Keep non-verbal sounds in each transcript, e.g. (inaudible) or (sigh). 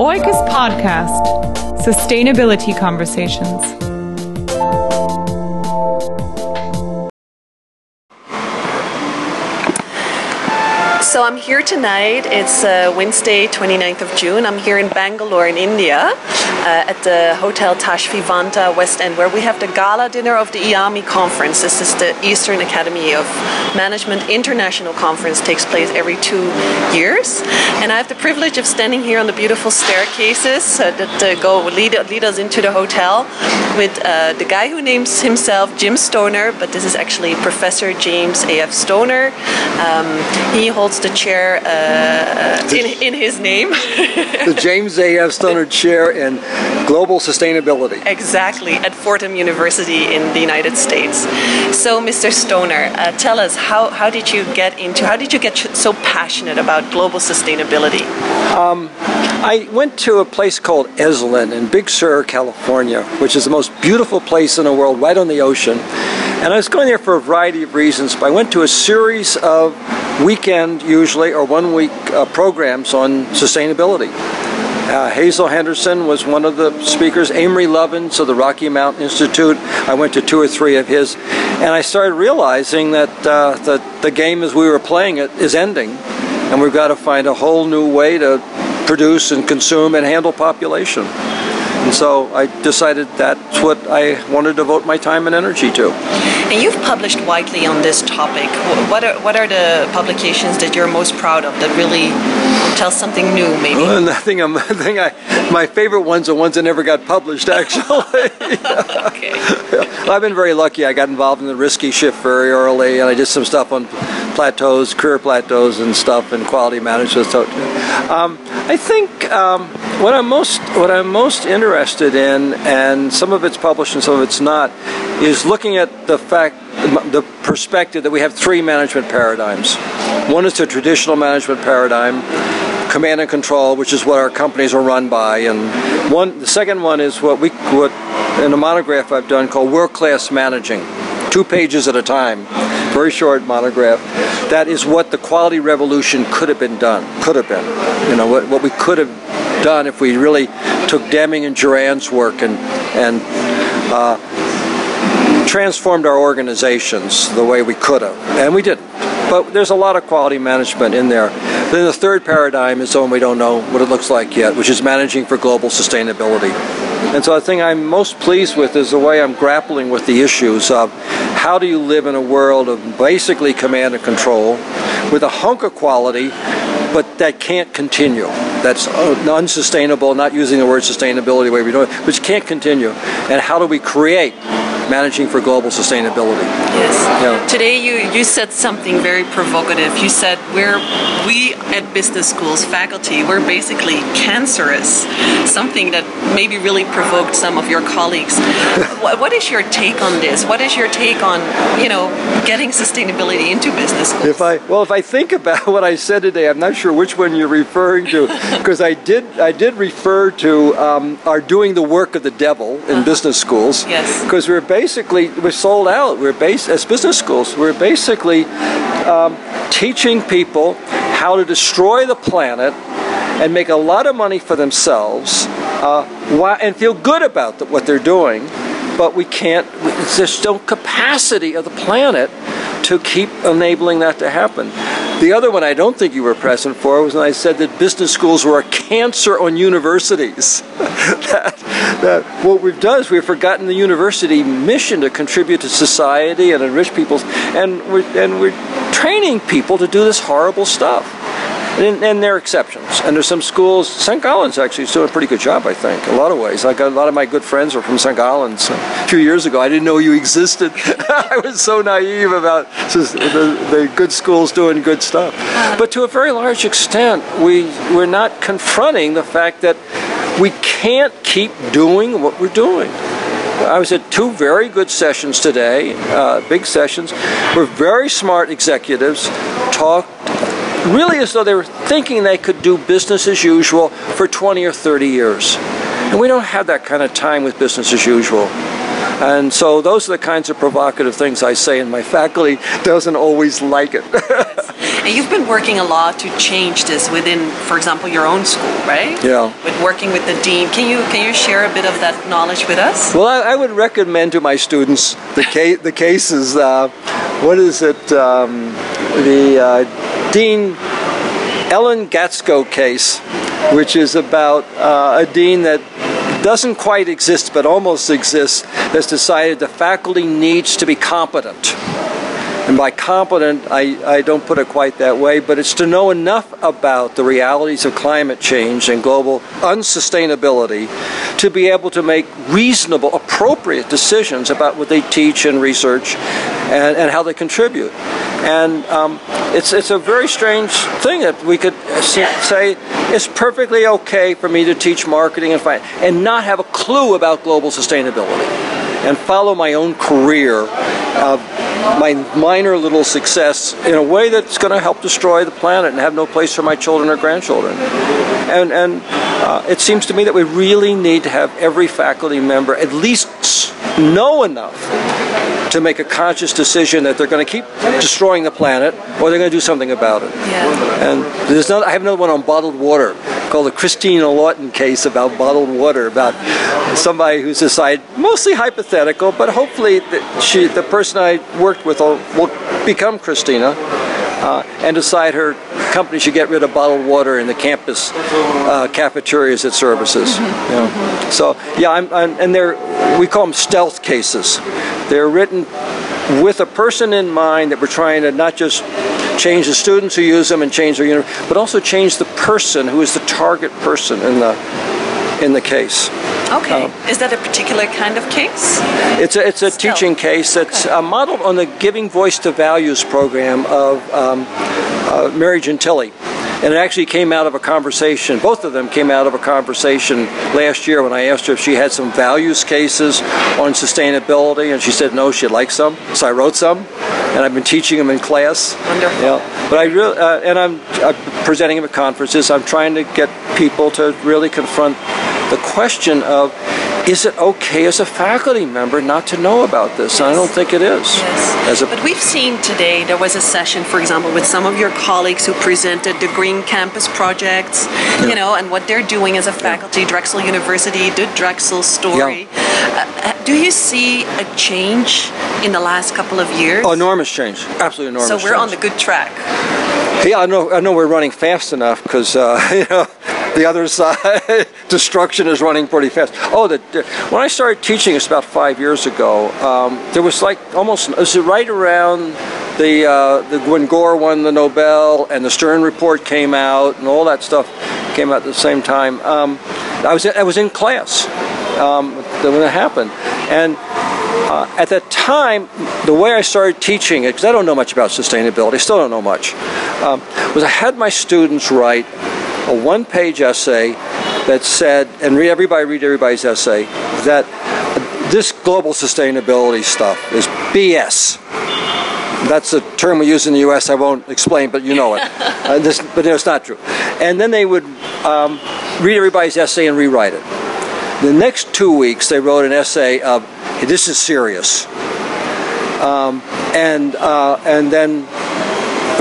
Oikos Podcast Sustainability Conversations. I'm here tonight. It's uh, Wednesday, 29th of June. I'm here in Bangalore, in India, uh, at the Hotel Taj Vivanta West End, where we have the gala dinner of the IAMI conference. This is the Eastern Academy of Management International Conference. takes place every two years, and I have the privilege of standing here on the beautiful staircases uh, that uh, go lead, lead us into the hotel with uh, the guy who names himself Jim Stoner, but this is actually Professor James A.F. Stoner. Um, he holds the chair uh, in, in his name. (laughs) the James A.F. Stoner Chair in Global Sustainability. Exactly, at Fordham University in the United States. So, Mr. Stoner, uh, tell us how, how did you get into, how did you get so passionate about global sustainability? Um, I went to a place called Esalen in Big Sur, California, which is the most beautiful place in the world, right on the ocean. And I was going there for a variety of reasons, but I went to a series of weekend, usually, or one week uh, programs on sustainability. Uh, Hazel Henderson was one of the speakers. Amory Lovins of the Rocky Mountain Institute. I went to two or three of his, and I started realizing that uh, the, the game as we were playing it is ending, and we've got to find a whole new way to produce and consume and handle population. And so I decided that's what I wanted to devote my time and energy to. And you've published widely on this topic. What are, what are the publications that you're most proud of that really tell something new, maybe? Well, (laughs) nothing, (laughs) I think I, my favorite ones are ones that never got published, actually. (laughs) okay. I've been very lucky. I got involved in the risky shift very early, and I did some stuff on plateaus, career plateaus, and stuff, and quality management. So, um, I think um, what I'm most what I'm most interested in, and some of it's published and some of it's not, is looking at the fact, the perspective that we have three management paradigms. One is the traditional management paradigm, command and control, which is what our companies are run by, and one the second one is what we what in a monograph I've done called world class managing, two pages at a time very short monograph. That is what the quality revolution could have been done. Could have been. You know, what, what we could have done if we really took Deming and Juran's work and, and uh, transformed our organizations the way we could have. And we didn't. But there's a lot of quality management in there. Then the third paradigm is the one we don't know what it looks like yet, which is managing for global sustainability. And so the thing I'm most pleased with is the way I'm grappling with the issues of how do you live in a world of basically command and control with a hunk of quality, but that can't continue. That's unsustainable, not using the word sustainability the way we do it, but can't continue. And how do we create managing for global sustainability. Yes. Yeah. Today you, you said something very provocative. You said we're we at business schools faculty we're basically cancerous. Something that maybe really provoked some of your colleagues. what, what is your take on this? What is your take on you know getting sustainability into business schools? If I well if I think about (laughs) what I said today, I'm not sure which one you're referring to (laughs) because I did I did refer to um, our doing the work of the devil in uh-huh. business schools. Yes. Because we're basically we're sold out. We're based as business schools. We're basically um, teaching people how to destroy the planet and make a lot of money for themselves uh, and feel good about what they're doing. But we can't. There's no capacity of the planet to keep enabling that to happen. The other one I don't think you were present for was when I said that business schools were a cancer on universities. (laughs) that, that what we've done is we've forgotten the university mission to contribute to society and enrich people, and we're, and we're training people to do this horrible stuff. And, and, there are exceptions. And there's some schools, St. Gallen's actually is doing a pretty good job, I think, a lot of ways. Like a lot of my good friends are from St. Gallen's. A few years ago, I didn't know you existed. (laughs) I was so naive about the, the, good schools doing good stuff. Uh-huh. But to a very large extent, we, we're not confronting the fact that we can't keep doing what we're doing. I was at two very good sessions today, uh, big sessions, where very smart executives talked really as though they were thinking they could do business as usual for 20 or 30 years. And we don't have that kind of time with business as usual. And so those are the kinds of provocative things I say, and my faculty doesn't always like it. (laughs) And you've been working a lot to change this within, for example, your own school, right? Yeah. With working with the dean. Can you can you share a bit of that knowledge with us? Well, I, I would recommend to my students the case. The cases. Uh, what is it? Um, the uh, Dean Ellen Gatsko case, which is about uh, a dean that doesn't quite exist but almost exists, that's decided the faculty needs to be competent. And by competent, I, I don't put it quite that way, but it's to know enough about the realities of climate change and global unsustainability to be able to make reasonable, appropriate decisions about what they teach and research and, and how they contribute. And um, it's, it's a very strange thing that we could say it's perfectly okay for me to teach marketing and finance and not have a clue about global sustainability and follow my own career. Uh, my minor little success in a way that's going to help destroy the planet and have no place for my children or grandchildren. And, and uh, it seems to me that we really need to have every faculty member at least know enough to make a conscious decision that they're going to keep destroying the planet or they're going to do something about it. Yeah. And there's another, I have another one on bottled water called the Christina Lawton case about bottled water, about somebody who's decided, mostly hypothetical, but hopefully the, she, the person I worked with will, will become Christina. Uh, and decide her company should get rid of bottled water in the campus uh, cafeterias it services. Mm-hmm. You know. So yeah, I'm, I'm, and they're we call them stealth cases. They're written with a person in mind that we're trying to not just change the students who use them and change their universe, but also change the person who is the target person in the in the case. Okay. Um, Is that a particular kind of case? It's a, it's a Still. teaching case that's uh, modeled on the Giving Voice to Values program of um, uh, Mary Gentile. And it actually came out of a conversation, both of them came out of a conversation last year when I asked her if she had some values cases on sustainability, and she said no, she'd like some. So I wrote some, and I've been teaching them in class. Wonderful. Yeah, but I really, uh, and I'm, I'm presenting them at conferences. I'm trying to get people to really confront the question of is it okay as a faculty member not to know about this? And I don't think it is. Yes. But we've seen today there was a session, for example, with some of your colleagues who presented the Green Campus projects, you know, and what they're doing as a faculty, Drexel University, the Drexel story. Uh, do you see a change in the last couple of years? oh, enormous change. Absolutely enormous so we're on the good track. Yeah, I know. I know we're running fast enough because uh, (laughs) you know the other side (laughs) destruction is running pretty fast. Oh, the, when I started teaching, it's about five years ago. Um, there was like almost it was right around the, uh, the when Gore won the Nobel and the Stern report came out and all that stuff came out at the same time. Um, I was I was in class um, when it happened, and uh, at that time, the way I started teaching it, because I don't know much about sustainability, still don't know much, um, was I had my students write a one-page essay that said, and read everybody read everybody's essay, that this global sustainability stuff is BS. That's a term we use in the U.S. I won't explain, but you know it. (laughs) uh, this, but it's not true. And then they would um, read everybody's essay and rewrite it. The next two weeks, they wrote an essay of, hey, "This is serious," um, and uh, and then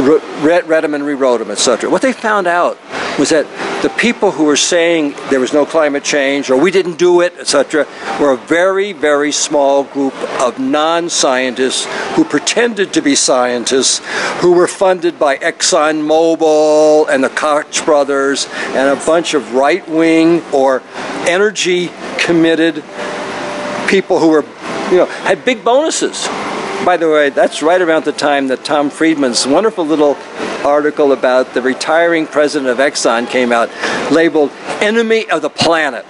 re- read, read them and rewrote them, etc. What they found out was that the people who were saying there was no climate change or we didn't do it, etc., were a very, very small group of non-scientists who pretended to be scientists, who were funded by ExxonMobil and the Koch brothers and a bunch of right-wing or energy-committed people who were, you know, had big bonuses. By the way, that's right around the time that Tom Friedman's wonderful little article about the retiring president of Exxon came out, labeled "Enemy of the Planet."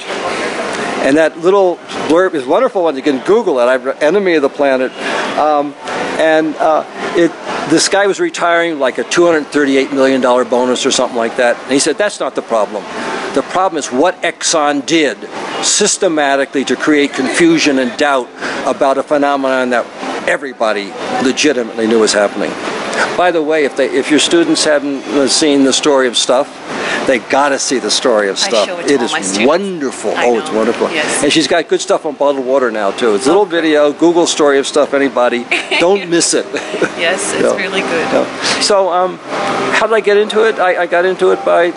And that little blurb is wonderful one. You can Google it. I've "Enemy of the Planet," um, and uh, it. This guy was retiring like a $238 million bonus or something like that. And he said, That's not the problem. The problem is what Exxon did systematically to create confusion and doubt about a phenomenon that everybody legitimately knew was happening. By the way, if, they, if your students haven't uh, seen the story of stuff, they got to see the story of stuff. it all is wonderful. I oh, it's wonderful. Yes. And she's got good stuff on bottled water now too. It's a little video, Google story of stuff. Anybody, (laughs) don't miss it. Yes, it's really good. Yeah. So, um, how did I get into it? I, I got into it by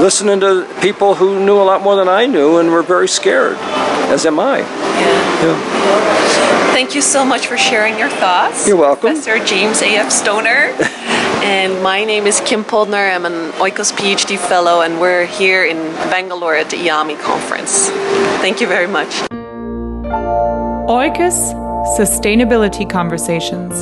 listening to people who knew a lot more than I knew and were very scared, as am I. Yeah. Yeah. Thank you so much for sharing your thoughts. You're welcome. Professor James A.F. Stoner. (laughs) and my name is Kim Poldner. I'm an Oikos PhD fellow, and we're here in Bangalore at the IAMI conference. Thank you very much. Oikos Sustainability Conversations.